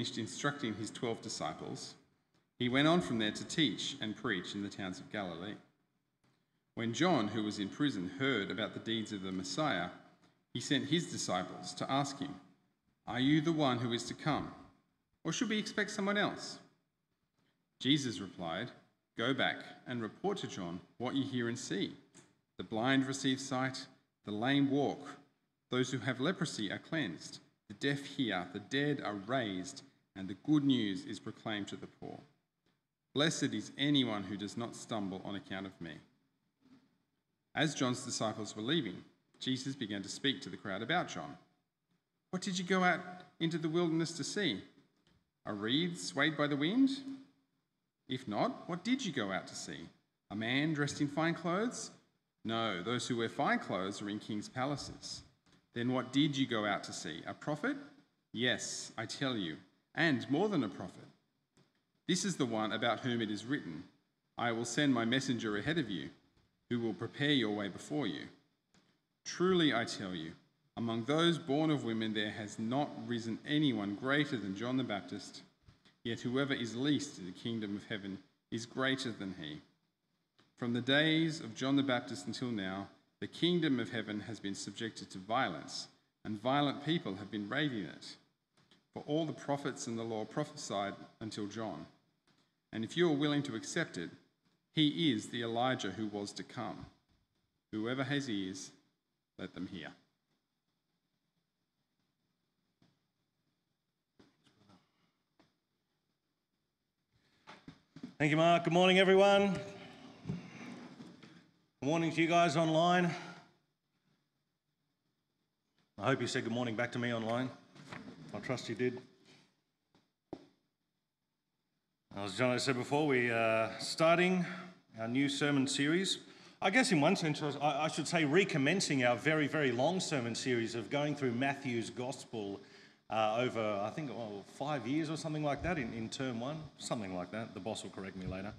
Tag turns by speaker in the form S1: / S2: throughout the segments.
S1: finished instructing his twelve disciples, he went on from there to teach and preach in the towns of Galilee. When John, who was in prison, heard about the deeds of the Messiah, he sent his disciples to ask him, Are you the one who is to come, or should we expect someone else? Jesus replied, Go back and report to John what you hear and see. The blind receive sight, the lame walk, those who have leprosy are cleansed, the deaf hear, the dead are raised, and the good news is proclaimed to the poor. Blessed is anyone who does not stumble on account of me. As John's disciples were leaving, Jesus began to speak to the crowd about John. What did you go out into the wilderness to see? A reed swayed by the wind? If not, what did you go out to see? A man dressed in fine clothes? No, those who wear fine clothes are in king's palaces. Then what did you go out to see? A prophet? Yes, I tell you, and more than a prophet. This is the one about whom it is written I will send my messenger ahead of you, who will prepare your way before you. Truly, I tell you, among those born of women, there has not risen anyone greater than John the Baptist, yet whoever is least in the kingdom of heaven is greater than he. From the days of John the Baptist until now, the kingdom of heaven has been subjected to violence, and violent people have been raiding it. For all the prophets and the law prophesied until John. And if you are willing to accept it, he is the Elijah who was to come. Whoever has ears, let them hear.
S2: Thank you, Mark. Good morning, everyone. Good morning to you guys online. I hope you said good morning back to me online. I trust you did. As John said before, we are starting our new sermon series. I guess, in one sense, I should say recommencing our very, very long sermon series of going through Matthew's Gospel uh, over, I think, well, five years or something like that in, in term one, something like that. The boss will correct me later.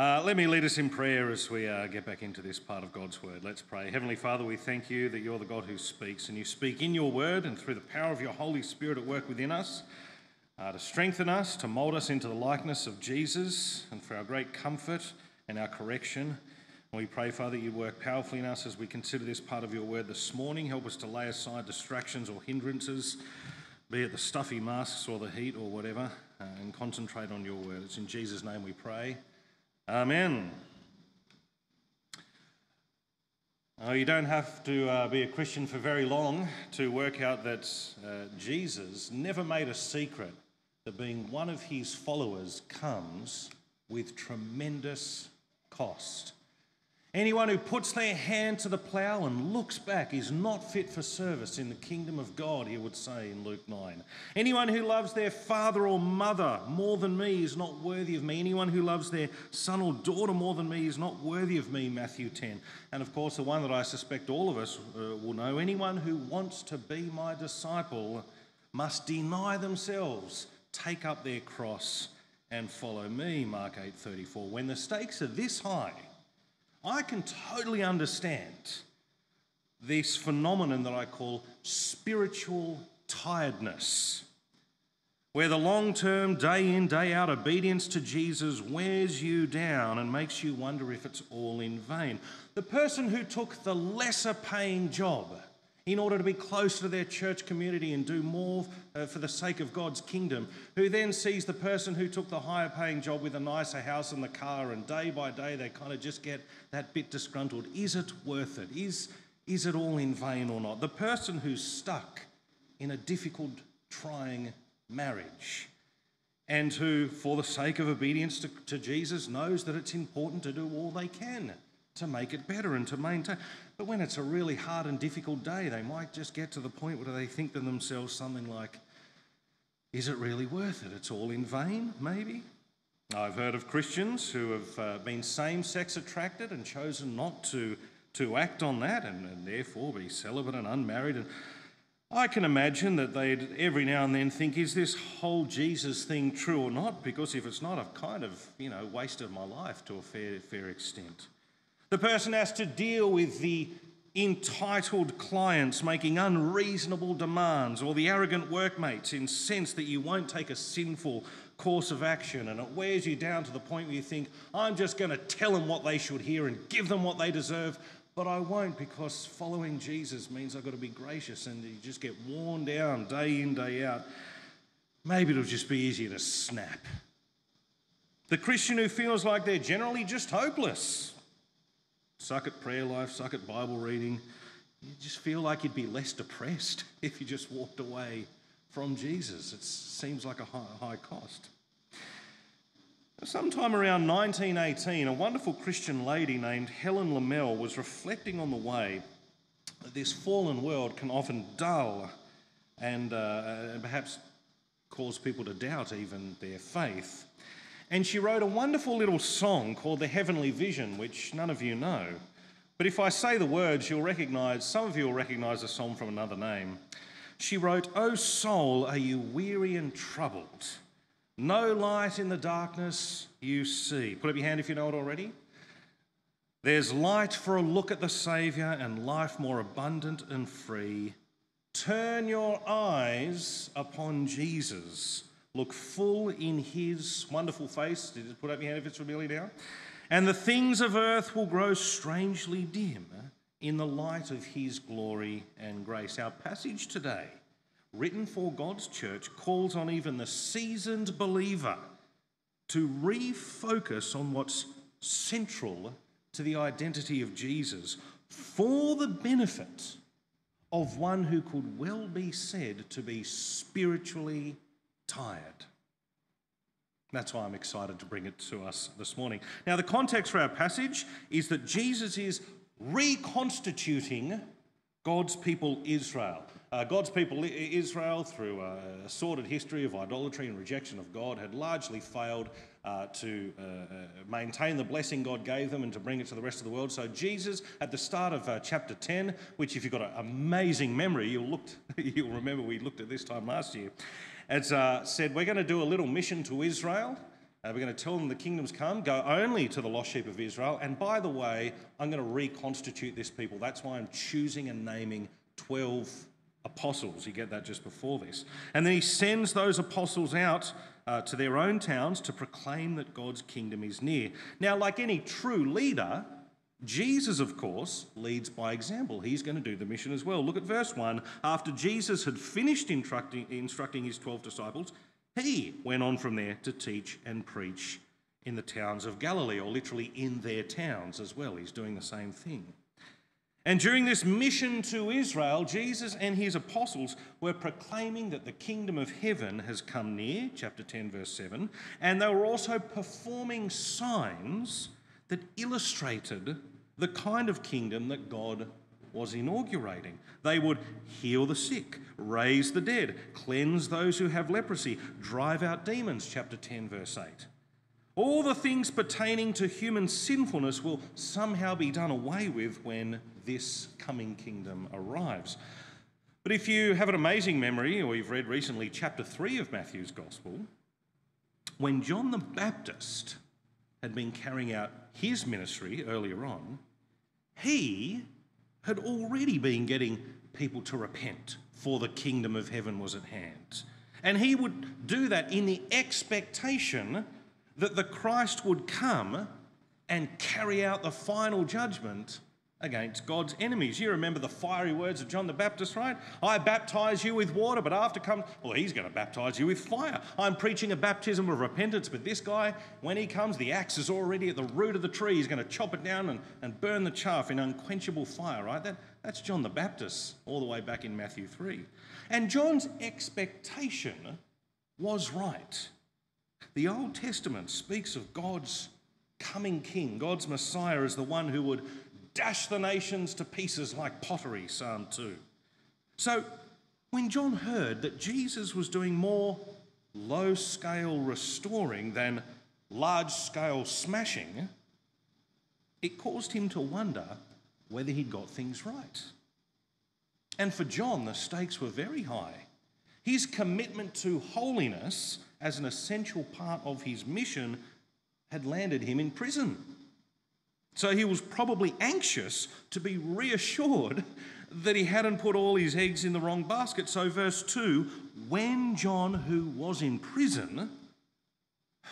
S2: Uh, let me lead us in prayer as we uh, get back into this part of God's word. Let's pray. Heavenly Father, we thank you that you're the God who speaks, and you speak in your word and through the power of your Holy Spirit at work within us uh, to strengthen us, to mold us into the likeness of Jesus, and for our great comfort and our correction. And we pray, Father, that you work powerfully in us as we consider this part of your word this morning. Help us to lay aside distractions or hindrances, be it the stuffy masks or the heat or whatever, uh, and concentrate on your word. It's in Jesus' name we pray. Amen. Oh, you don't have to uh, be a Christian for very long to work out that uh, Jesus never made a secret that being one of his followers comes with tremendous cost. Anyone who puts their hand to the plough and looks back is not fit for service in the kingdom of God, he would say in Luke 9. Anyone who loves their father or mother more than me is not worthy of me. Anyone who loves their son or daughter more than me is not worthy of me, Matthew 10. And of course, the one that I suspect all of us uh, will know anyone who wants to be my disciple must deny themselves, take up their cross, and follow me, Mark 8:34. When the stakes are this high, I can totally understand this phenomenon that I call spiritual tiredness, where the long term, day in, day out obedience to Jesus wears you down and makes you wonder if it's all in vain. The person who took the lesser paying job in order to be closer to their church community and do more uh, for the sake of God's kingdom, who then sees the person who took the higher paying job with a nicer house and the car, and day by day they kind of just get that bit disgruntled. Is it worth it? Is, is it all in vain or not? The person who's stuck in a difficult, trying marriage and who, for the sake of obedience to, to Jesus, knows that it's important to do all they can to make it better and to maintain. But when it's a really hard and difficult day, they might just get to the point where they think to themselves something like, is it really worth it? It's all in vain, maybe. I've heard of Christians who have uh, been same sex attracted and chosen not to, to act on that and, and therefore be celibate and unmarried. And I can imagine that they'd every now and then think, is this whole Jesus thing true or not? Because if it's not, I've kind of, you know, wasted my life to a fair, fair extent. The person has to deal with the entitled clients making unreasonable demands, or the arrogant workmates incensed that you won't take a sinful course of action, and it wears you down to the point where you think, I'm just going to tell them what they should hear and give them what they deserve, but I won't because following Jesus means I've got to be gracious, and you just get worn down day in, day out. Maybe it'll just be easier to snap. The Christian who feels like they're generally just hopeless. Suck at prayer life, suck at Bible reading. You just feel like you'd be less depressed if you just walked away from Jesus. It seems like a high, high cost. Sometime around 1918, a wonderful Christian lady named Helen Lemmel was reflecting on the way that this fallen world can often dull and, uh, and perhaps cause people to doubt even their faith. And she wrote a wonderful little song called The Heavenly Vision, which none of you know. But if I say the words, you'll recognize, some of you will recognize the song from another name. She wrote, O soul, are you weary and troubled? No light in the darkness you see. Put up your hand if you know it already. There's light for a look at the Saviour and life more abundant and free. Turn your eyes upon Jesus. Look full in his wonderful face. Did you put up your hand if it's familiar now? And the things of earth will grow strangely dim eh, in the light of his glory and grace. Our passage today written for God's church, calls on even the seasoned believer to refocus on what's central to the identity of Jesus for the benefit of one who could well be said to be spiritually tired. That's why I'm excited to bring it to us this morning. Now, the context for our passage is that Jesus is reconstituting God's people Israel. Uh, God's people, Israel, through a sordid history of idolatry and rejection of God, had largely failed uh, to uh, uh, maintain the blessing God gave them and to bring it to the rest of the world. So, Jesus, at the start of uh, chapter 10, which, if you've got an amazing memory, you'll, look, you'll remember we looked at this time last year, has uh, said, We're going to do a little mission to Israel. Uh, we're going to tell them the kingdom's come, go only to the lost sheep of Israel. And by the way, I'm going to reconstitute this people. That's why I'm choosing and naming 12 apostles. You get that just before this. And then he sends those apostles out uh, to their own towns to proclaim that God's kingdom is near. Now, like any true leader, Jesus, of course, leads by example. He's going to do the mission as well. Look at verse 1. After Jesus had finished instructing, his 12 disciples, he went on from there to teach and preach in the towns of Galilee, or literally in their towns as well. He's doing the same thing. And during this mission to Israel, Jesus and his apostles were proclaiming that the kingdom of heaven has come near, chapter 10, verse 7, and they were also performing signs that illustrated the kind of kingdom that God was inaugurating. They would heal the sick, raise the dead, cleanse those who have leprosy, drive out demons, chapter 10, verse 8. All the things pertaining to human sinfulness will somehow be done away with when this coming kingdom arrives. But if you have an amazing memory, or you've read recently chapter 3 of Matthew's Gospel, when John the Baptist had been carrying out his ministry earlier on, he had already been getting people to repent, for the kingdom of heaven was at hand. And he would do that in the expectation that the Christ would come and carry out the final judgment against God's enemies. You remember the fiery words of John the Baptist, right? I baptize you with water, but after comes, well, he's going to baptize you with fire. I'm preaching a baptism of repentance, but this guy, when he comes, the axe is already at the root of the tree. He's going to chop it down and, and burn the chaff in unquenchable fire, right? That, that's John the Baptist, all the way back in Matthew 3. And John's expectation was right. The Old Testament speaks of God's coming king, God's Messiah, as the one who would dash the nations to pieces like pottery, Psalm 2. So when John heard that Jesus was doing more low scale restoring than large scale smashing, it caused him to wonder whether he'd got things right. And for John, the stakes were very high. His commitment to holiness as an essential part of his mission had landed him in prison. So he was probably anxious to be reassured that he hadn't put all his eggs in the wrong basket. So, verse 2 when John, who was in prison,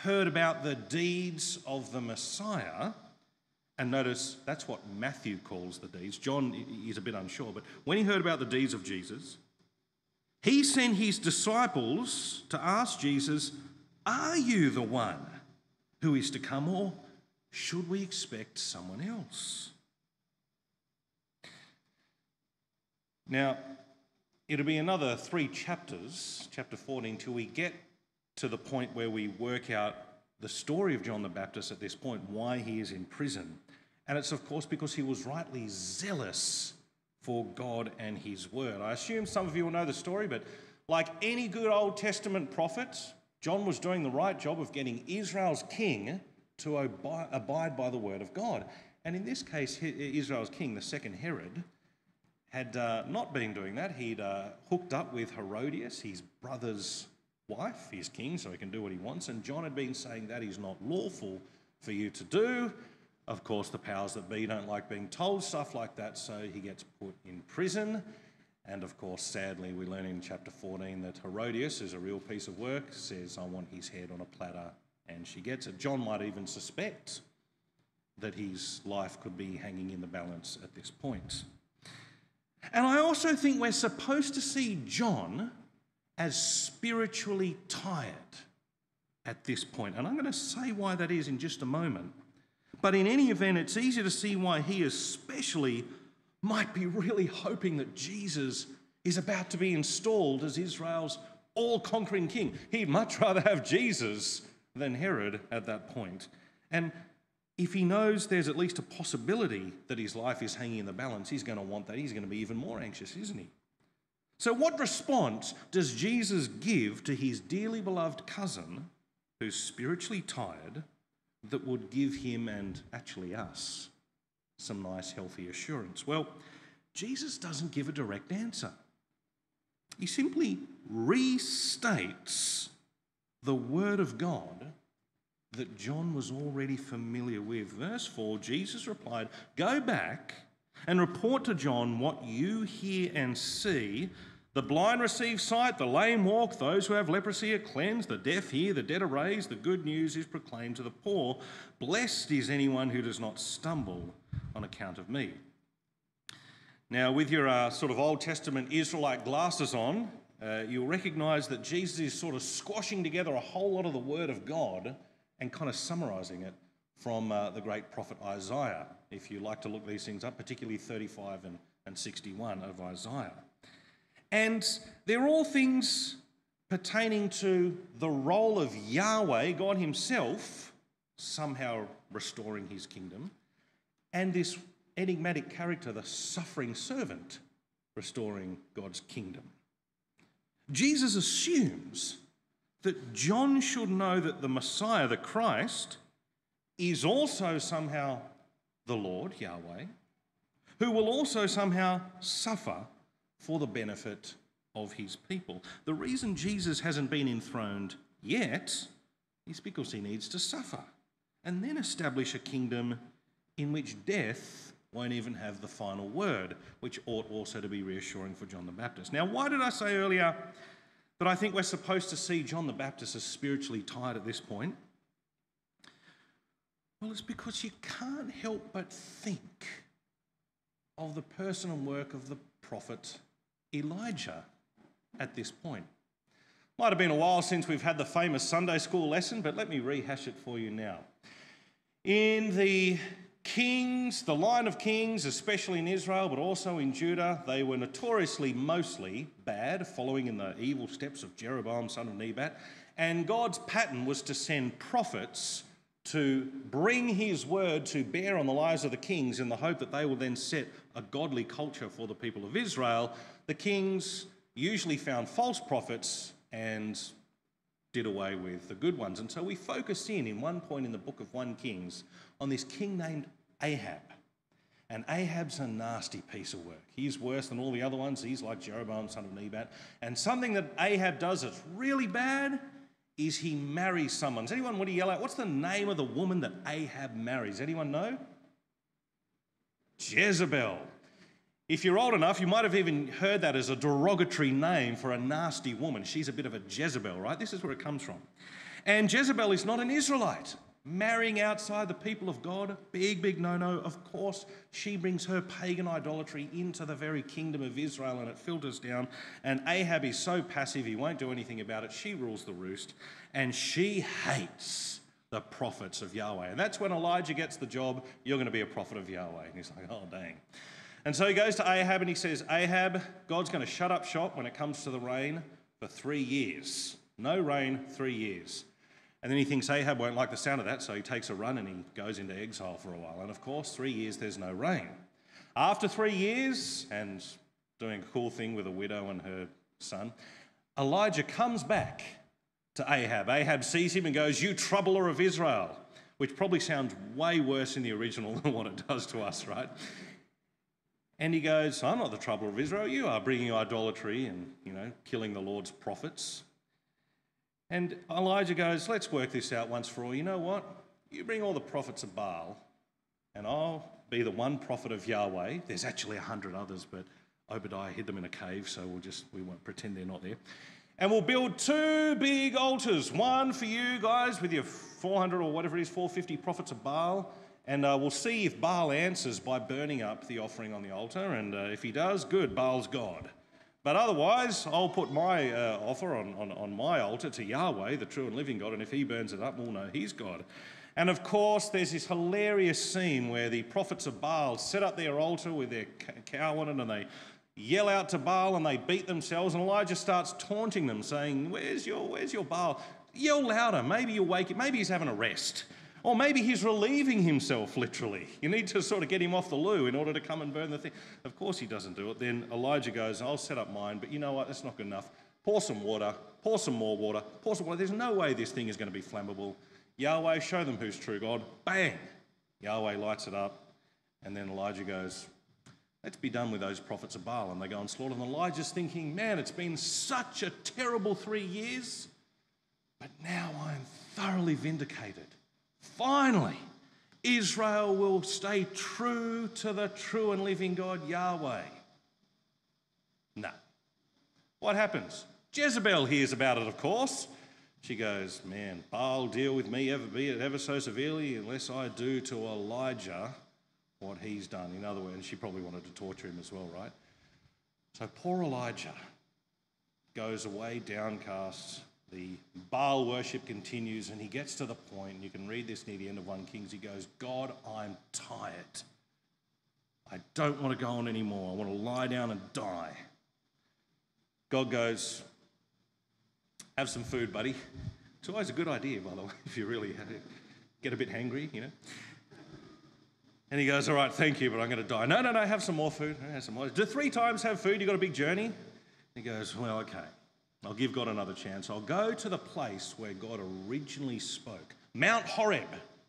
S2: heard about the deeds of the Messiah, and notice that's what Matthew calls the deeds. John is a bit unsure, but when he heard about the deeds of Jesus, he sent his disciples to ask Jesus, Are you the one who is to come, or should we expect someone else? Now, it'll be another three chapters, chapter 14, till we get to the point where we work out the story of John the Baptist at this point, why he is in prison. And it's, of course, because he was rightly zealous for God and his word. I assume some of you will know the story, but like any good Old Testament prophet, John was doing the right job of getting Israel's king to abide by the word of God. And in this case, Israel's king, the second Herod, had uh, not been doing that. He'd uh, hooked up with Herodias, his brother's wife. He's king, so he can do what he wants. And John had been saying that is not lawful for you to do. Of course, the powers that be don't like being told stuff like that, so he gets put in prison. And of course, sadly, we learn in chapter 14 that Herodias is a real piece of work, says, I want his head on a platter, and she gets it. John might even suspect that his life could be hanging in the balance at this point. And I also think we're supposed to see John as spiritually tired at this point. And I'm going to say why that is in just a moment. But in any event, it's easy to see why he especially might be really hoping that Jesus is about to be installed as Israel's all conquering king. He'd much rather have Jesus than Herod at that point. And if he knows there's at least a possibility that his life is hanging in the balance, he's going to want that. He's going to be even more anxious, isn't he? So, what response does Jesus give to his dearly beloved cousin who's spiritually tired that would give him and actually us some nice, healthy assurance? Well, Jesus doesn't give a direct answer. He simply restates the Word of God that John was already familiar with. Verse 4 Jesus replied, Go back and report to John what you hear and see. The blind receive sight, the lame walk, those who have leprosy are cleansed, the deaf hear, the dead are raised, the good news is proclaimed to the poor. Blessed is anyone who does not stumble on account of me. Now, with your uh, sort of Old Testament Israelite glasses on, uh, you'll recognize that Jesus is sort of squashing together a whole lot of the Word of God and kind of summarizing it from uh, the great prophet Isaiah, if you like to look these things up, particularly 35 and, and 61 of Isaiah. And they're all things pertaining to the role of Yahweh, God Himself, somehow restoring His kingdom, and this enigmatic character, the suffering servant, restoring God's kingdom. Jesus assumes that John should know that the Messiah, the Christ, is also somehow the Lord, Yahweh, who will also somehow suffer for the benefit of his people. The reason Jesus hasn't been enthroned yet is because he needs to suffer and then establish a kingdom in which death won't even have the final word, which ought also to be reassuring for John the Baptist. Now, why did I say earlier that I think we're supposed to see John the Baptist as spiritually tired at this point. Well, it's because you can't help but think of the person and work of the prophet Elijah at this point. Might have been a while since we've had the famous Sunday school lesson, but let me rehash it for you now. In the Kings, the line of kings, especially in Israel, but also in Judah, they were notoriously mostly bad, following in the evil steps of Jeroboam, son of Nebat. And God's pattern was to send prophets to bring his word to bear on the lives of the kings in the hope that they will then set a godly culture for the people of Israel. The kings usually found false prophets and did away with the good ones. And so we focus in, in one point in the book of 1 Kings, on this king named Ahab. And Ahab's a nasty piece of work. He's worse than all the other ones. He's like Jeroboam, son of Nebat. And something that Ahab does that's really bad is he marries someone. Does anyone want to yell out? What's the name of the woman that Ahab marries? Anyone know? Jezebel. If you're old enough, you might have even heard that as a derogatory name for a nasty woman. She's a bit of a Jezebel, right? This is where it comes from. And Jezebel is not an Israelite. Marrying outside the people of God, big, big no no. Of course, she brings her pagan idolatry into the very kingdom of Israel and it filters down. And Ahab is so passive, he won't do anything about it. She rules the roost and she hates the prophets of Yahweh. And that's when Elijah gets the job you're going to be a prophet of Yahweh. And he's like, oh, dang. And so he goes to Ahab and he says, Ahab, God's going to shut up shop when it comes to the rain for three years. No rain, three years. And then he thinks Ahab won't like the sound of that, so he takes a run and he goes into exile for a while. And of course, three years there's no rain. After three years, and doing a cool thing with a widow and her son, Elijah comes back to Ahab. Ahab sees him and goes, You troubler of Israel, which probably sounds way worse in the original than what it does to us, right? And he goes, I'm not the troubler of Israel. You are bringing idolatry and, you know, killing the Lord's prophets. And Elijah goes, Let's work this out once for all. You know what? You bring all the prophets of Baal, and I'll be the one prophet of Yahweh. There's actually a hundred others, but Obadiah hid them in a cave, so we'll just we won't pretend they're not there. And we'll build two big altars, one for you guys with your 400 or whatever it is, 450 prophets of Baal. And uh, we'll see if Baal answers by burning up the offering on the altar. And uh, if he does, good, Baal's God. But otherwise, I'll put my uh, offer on, on, on my altar to Yahweh, the true and living God, and if he burns it up, we'll know he's God. And of course, there's this hilarious scene where the prophets of Baal set up their altar with their cow on it and they yell out to Baal and they beat themselves. And Elijah starts taunting them, saying, Where's your, where's your Baal? Yell louder. Maybe you'll wake. Maybe he's having a rest. Or maybe he's relieving himself, literally. You need to sort of get him off the loo in order to come and burn the thing. Of course, he doesn't do it. Then Elijah goes, I'll set up mine, but you know what? That's not good enough. Pour some water, pour some more water, pour some water. There's no way this thing is going to be flammable. Yahweh, show them who's true God. Bang! Yahweh lights it up. And then Elijah goes, Let's be done with those prophets of Baal. And they go and slaughter them. Elijah's thinking, Man, it's been such a terrible three years, but now I'm thoroughly vindicated. Finally, Israel will stay true to the true and living God, Yahweh. No. What happens? Jezebel hears about it, of course. She goes, Man, Baal deal with me ever be it ever so severely unless I do to Elijah what he's done. In other words, she probably wanted to torture him as well, right? So poor Elijah goes away downcast, the Baal worship continues, and he gets to the point, and you can read this near the end of 1 Kings. He goes, God, I'm tired. I don't want to go on anymore. I want to lie down and die. God goes, Have some food, buddy. It's always a good idea, by the way, if you really uh, get a bit hangry, you know. And he goes, All right, thank you, but I'm going to die. No, no, no, have some more food. Have some more. Do three times have food? You've got a big journey? He goes, Well, okay. I'll give God another chance. I'll go to the place where God originally spoke Mount Horeb,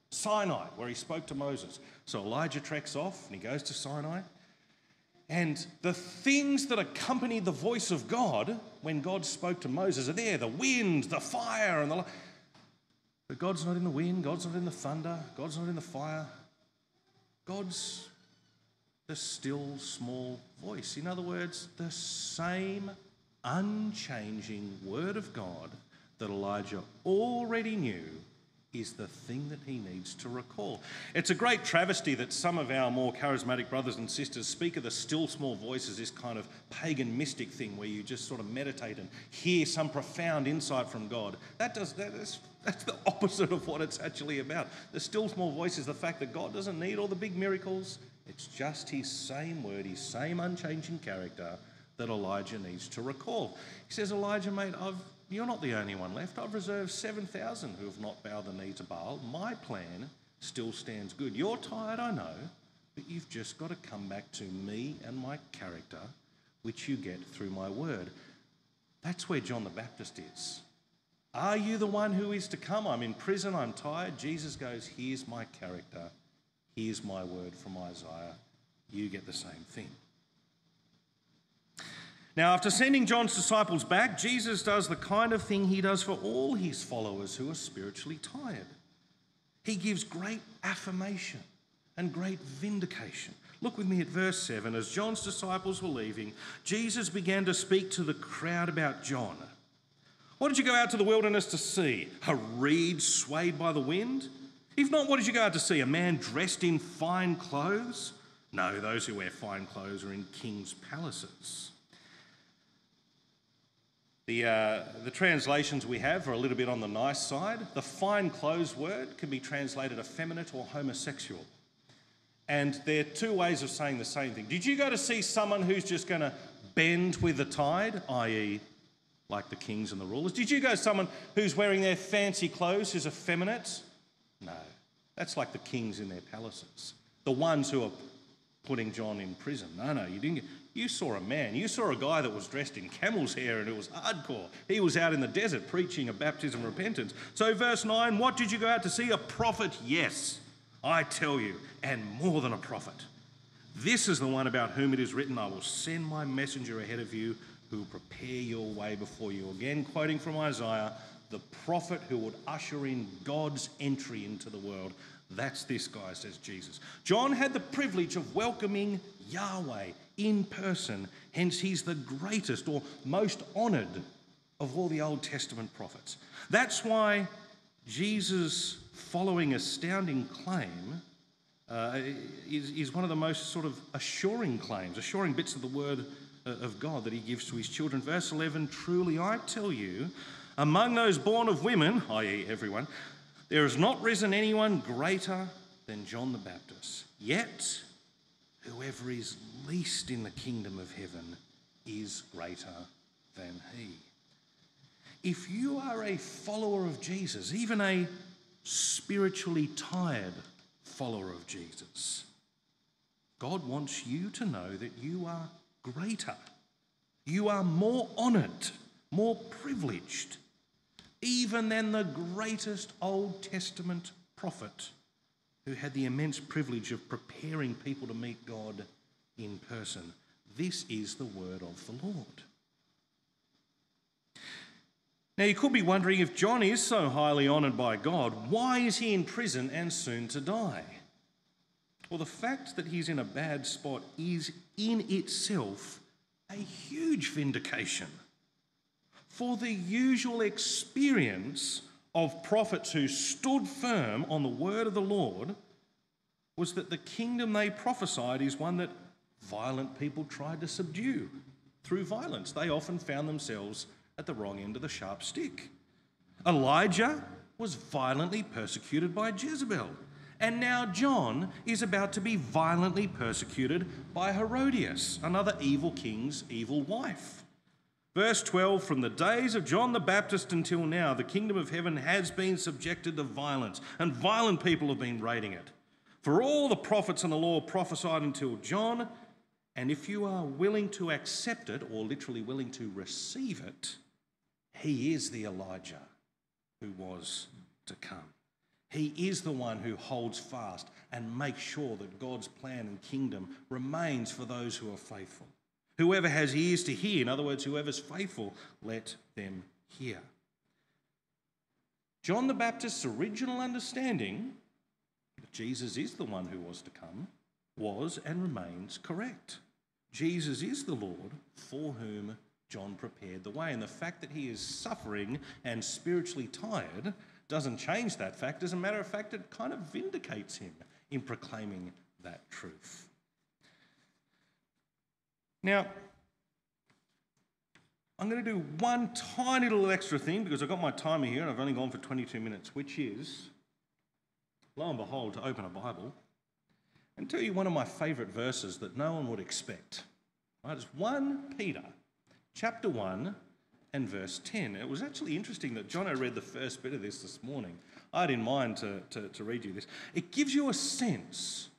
S2: Sinai, where he spoke to Moses. So Elijah treks off and he goes to Sinai. And the things that accompanied the voice of God when God spoke to Moses are there the wind, the fire, and the. But God's not in the wind, God's not in the thunder, God's not in the fire. God's the still small voice. In other words, the same unchanging Word of God that Elijah already knew is the thing that he needs to recall. It's a great travesty that some of our more charismatic brothers and sisters speak of the still small voice as this kind of pagan mystic thing where you just sort of meditate and hear some profound insight from God. That does that is that's the opposite of what it's actually about. The still small voice is the fact that God doesn't need all the big miracles. It's just his same word, his same unchanging character that Elijah needs to recall. He says, Elijah, mate, I've, you're not the only one left. I've reserved 7,000 who have not bowed the knee to Baal. My plan still stands good. You're tired, I know, but you've just got to come back to me and my character, which you get through my word. That's where John the Baptist is. Are you the one who is to come? I'm in prison, I'm tired. Jesus goes, Here's my character, here's my word from Isaiah. You get the same thing. Now, after sending John's disciples back, Jesus does the kind of thing he does for all his followers who are spiritually tired. He gives great affirmation and great vindication. Look with me at verse 7. As John's disciples were leaving, Jesus began to speak to the crowd about John. What did you go out to the wilderness to see? A reed swayed by the wind? If not, what did you go out to see? A man dressed in fine clothes? No, those who wear fine clothes are in king's palaces. The, uh, the translations we have are a little bit on the nice side. The fine clothes word can be translated effeminate or homosexual. And there are two ways of saying the same thing. Did you go to see someone who's just going to bend with the tide, i.e., like the kings and the rulers? Did you go to someone who's wearing their fancy clothes, who's effeminate? No. That's like the kings in their palaces, the ones who are putting John in prison. No, no, you didn't. You saw a man. You saw a guy that was dressed in camel's hair and it was hardcore. He was out in the desert preaching a baptism of repentance. So, verse 9, what did you go out to see? A prophet? Yes. I tell you, and more than a prophet. This is the one about whom it is written, I will send my messenger ahead of you who will prepare your way before you. Again, quoting from Isaiah, the prophet who would usher in God's entry into the world. That's this guy, says Jesus. John had the privilege of welcoming Yahweh in person, hence, he's the greatest or most honoured of all the Old Testament prophets. That's why Jesus' following astounding claim uh, is, is one of the most sort of assuring claims, assuring bits of the word uh, of God that he gives to his children. Verse 11 Truly I tell you, among those born of women, i.e., everyone, there has not risen anyone greater than John the Baptist. Yet, whoever is least in the kingdom of heaven is greater than he. If you are a follower of Jesus, even a spiritually tired follower of Jesus, God wants you to know that you are greater. You are more honoured, more privileged, even than the greatest Old Testament prophet who had the immense privilege of preparing people to meet God in person. This is the word of the Lord. Now, you could be wondering if John is so highly honoured by God, why is he in prison and soon to die? Well, the fact that he's in a bad spot is in itself a huge vindication. For the usual experience of prophets who stood firm on the word of the Lord was that the kingdom they prophesied is one that violent people tried to subdue through violence. They often found themselves at the wrong end of the sharp stick. Elijah was violently persecuted by Jezebel. And now John is about to be violently persecuted by Herodias, another evil king's evil wife. Verse 12 From the days of John the Baptist until now, the kingdom of heaven has been subjected to violence, and violent people have been raiding it. For all the prophets and the law prophesied until John, and if you are willing to accept it, or literally willing to receive it, he is the Elijah who was to come. He is the one who holds fast and makes sure that God's plan and kingdom remains for those who are faithful. Whoever has ears to hear, in other words, whoever's faithful, let them hear. John the Baptist's original understanding that Jesus is the one who was to come was and remains correct. Jesus is the Lord for whom John prepared the way. And the fact that he is suffering and spiritually tired doesn't change that fact. As a matter of fact, it kind of vindicates him in proclaiming that truth. Now, I'm going to do one tiny little extra thing because I've got my timer here and I've only gone for 22 minutes, which is, lo and behold, to open a Bible and tell you one of my favourite verses that no one would expect. Right? It's 1 Peter chapter 1 and verse 10. It was actually interesting that Jono read the first bit of this this morning. I had in mind to, to, to read you this. It gives you a sense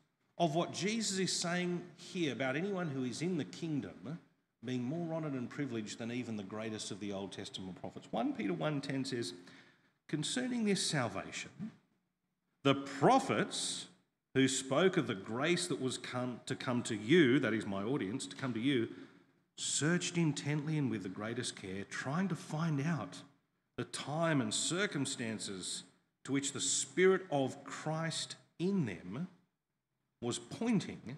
S2: of what Jesus is saying here about anyone who is in the kingdom being more honoured and privileged than even the greatest of the Old Testament prophets. 1 Peter 1.10 says, Concerning this salvation, the prophets who spoke of the grace that was come to come to you, that is my audience, to come to you, searched intently and with the greatest care, trying to find out the time and circumstances to which the Spirit of Christ in them was pointing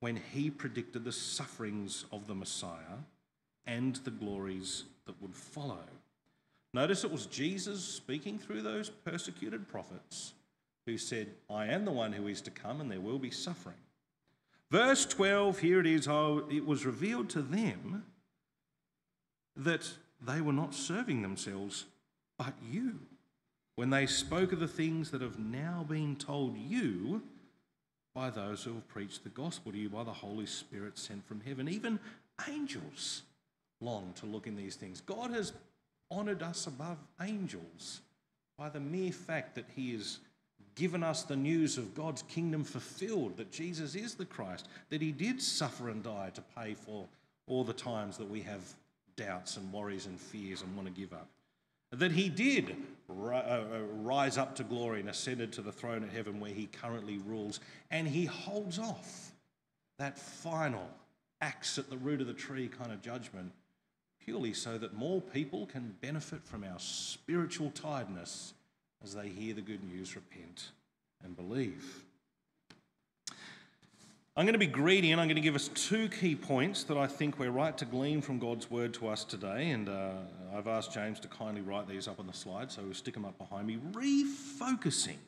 S2: when he predicted the sufferings of the Messiah and the glories that would follow. Notice it was Jesus speaking through those persecuted prophets who said, I am the one who is to come, and there will be suffering. Verse 12, here it is, oh, it was revealed to them that they were not serving themselves, but you, when they spoke of the things that have now been told you by those who have preached the gospel to you by the Holy Spirit sent from heaven. Even angels long to look in these things. God has honoured us above angels by the mere fact that He has given us the news of God's kingdom fulfilled, that Jesus is the Christ, that He did suffer and die to pay for all the times that we have doubts and worries and fears and want to give up. That He did uh, uh, rise up to glory and ascended to the throne of heaven where He currently rules, and He holds off that final axe at the root of the tree kind of judgment purely so that more people can benefit from our spiritual tiredness as they hear the good news, repent, and believe. I'm going to be greedy and I'm going to give us two key points that I think we're right to glean from God's word to us today. And uh, I've asked James to kindly write these up on the slide, so we'll stick them up behind me. Refocusing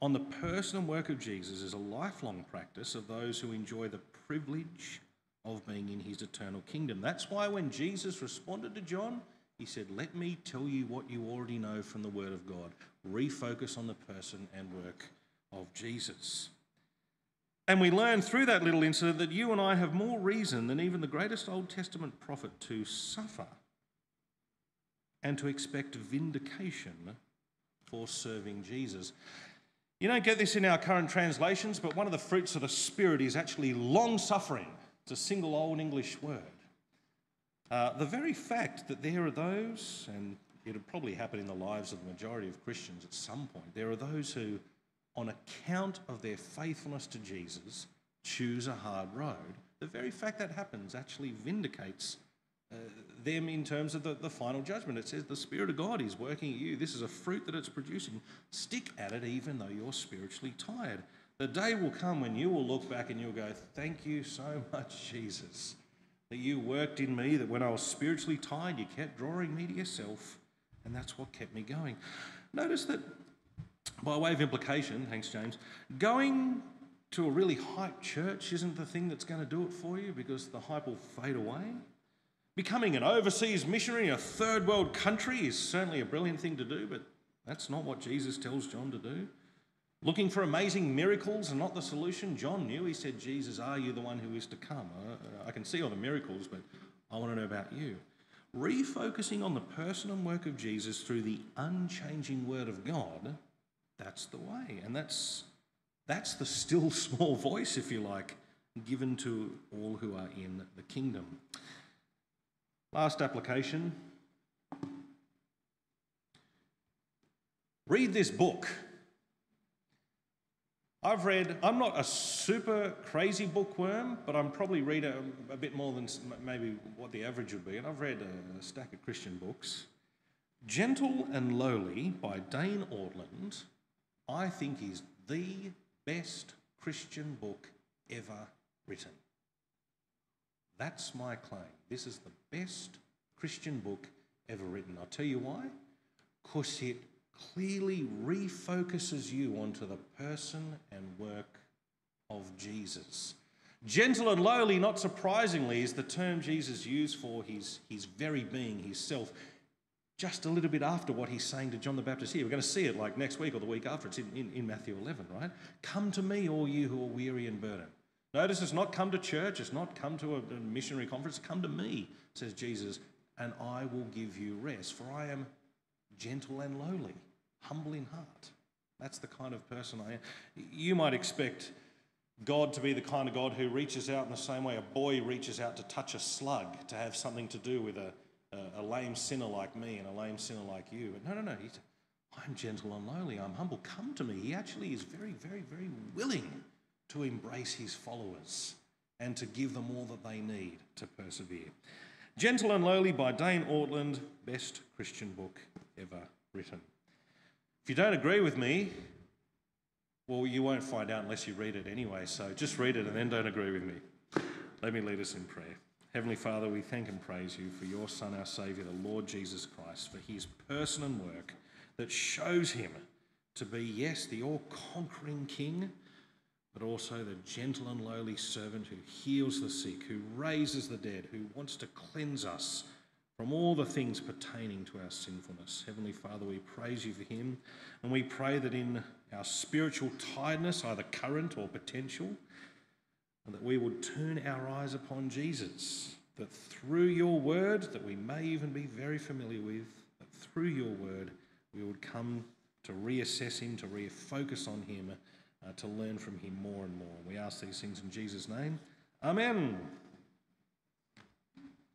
S2: on the person and work of Jesus is a lifelong practice of those who enjoy the privilege of being in his eternal kingdom. That's why when Jesus responded to John, he said, Let me tell you what you already know from the Word of God. Refocus on the person and work of Jesus. And we learn through that little incident that you and I have more reason than even the greatest Old Testament prophet to suffer and to expect vindication for serving Jesus. You don't get this in our current translations, but one of the fruits of the Spirit is actually long suffering. It's a single old English word. Uh, the very fact that there are those, and it'll probably happen in the lives of the majority of Christians at some point, there are those who, on account of their faithfulness to Jesus, choose a hard road. The very fact that happens actually vindicates uh, them in terms of the, the final judgment. It says the Spirit of God is working at you. This is a fruit that it's producing. Stick at it even though you're spiritually tired. The day will come when you will look back and you'll go, Thank you so much, Jesus, that you worked in me, that when I was spiritually tired, you kept drawing me to yourself, and that's what kept me going. Notice that, by way of implication, thanks, James, going to a really hyped church isn't the thing that's going to do it for you because the hype will fade away. Becoming an overseas missionary in a third world country is certainly a brilliant thing to do, but that's not what Jesus tells John to do. Looking for amazing miracles and not the solution? John knew. He said, Jesus, are you the one who is to come? Uh, uh, I can see all the miracles, but I want to know about you. Refocusing on the person and work of Jesus through the unchanging word of God, that's the way. And that's, that's the still small voice, if you like, given to all who are in the kingdom. Last application. Read this book. I've read, I'm not a super crazy bookworm, but I'm probably read a, a, bit more than maybe what the average would be. And I've read a, stack of Christian books. Gentle and Lowly by Dane Ortlund, I think is the best Christian book ever written. That's my claim. This is the best Christian book ever written. I'll tell you why. Because it clearly refocuses you onto the person and work of Jesus. Gentle and lowly, not surprisingly, is the term Jesus used for his, his very being, his self, just a little bit after what he's saying to John the Baptist here. We're going to see it like next week or the week after. It's in, in, in Matthew 11, right? Come to me, all you who are weary and burdened. Notice it's not come to church, it's not come to a, a missionary conference, come to me, says Jesus, and I will give you rest, for I am gentle and lowly humble in heart. That's the kind of person I am. You might expect God to be the kind of God who reaches out in the same way a boy reaches out to touch a slug, to have something to do with a, a, lame sinner like me and a lame sinner like you. But no, no, no. He's, I'm gentle and lowly. I'm humble. Come to me. He actually is very, very, very willing to embrace his followers and to give them all that they need to persevere. Gentle and Lowly by Dane Ortlund, best Christian book ever written. If you don't agree with me, Well, you won't find out unless you read it anyway, so just read it and then don't agree with me. Let me lead us in prayer. Heavenly Father, we thank and praise you for your Son, our Saviour, the Lord Jesus Christ, for his person and work that shows him to be, yes, the all conquering King, but also the gentle and lowly servant who heals the sick, who raises the dead, who wants to cleanse us from all the things pertaining to our sinfulness. Heavenly Father, we praise you for him, and we pray that in our spiritual tiredness, either current or potential, that we would turn our eyes upon Jesus, that through your word, that we may even be very familiar with, that through your word, we would come to reassess him, to refocus on him, uh, to learn from him more and more. We ask these things in Jesus' name. Amen.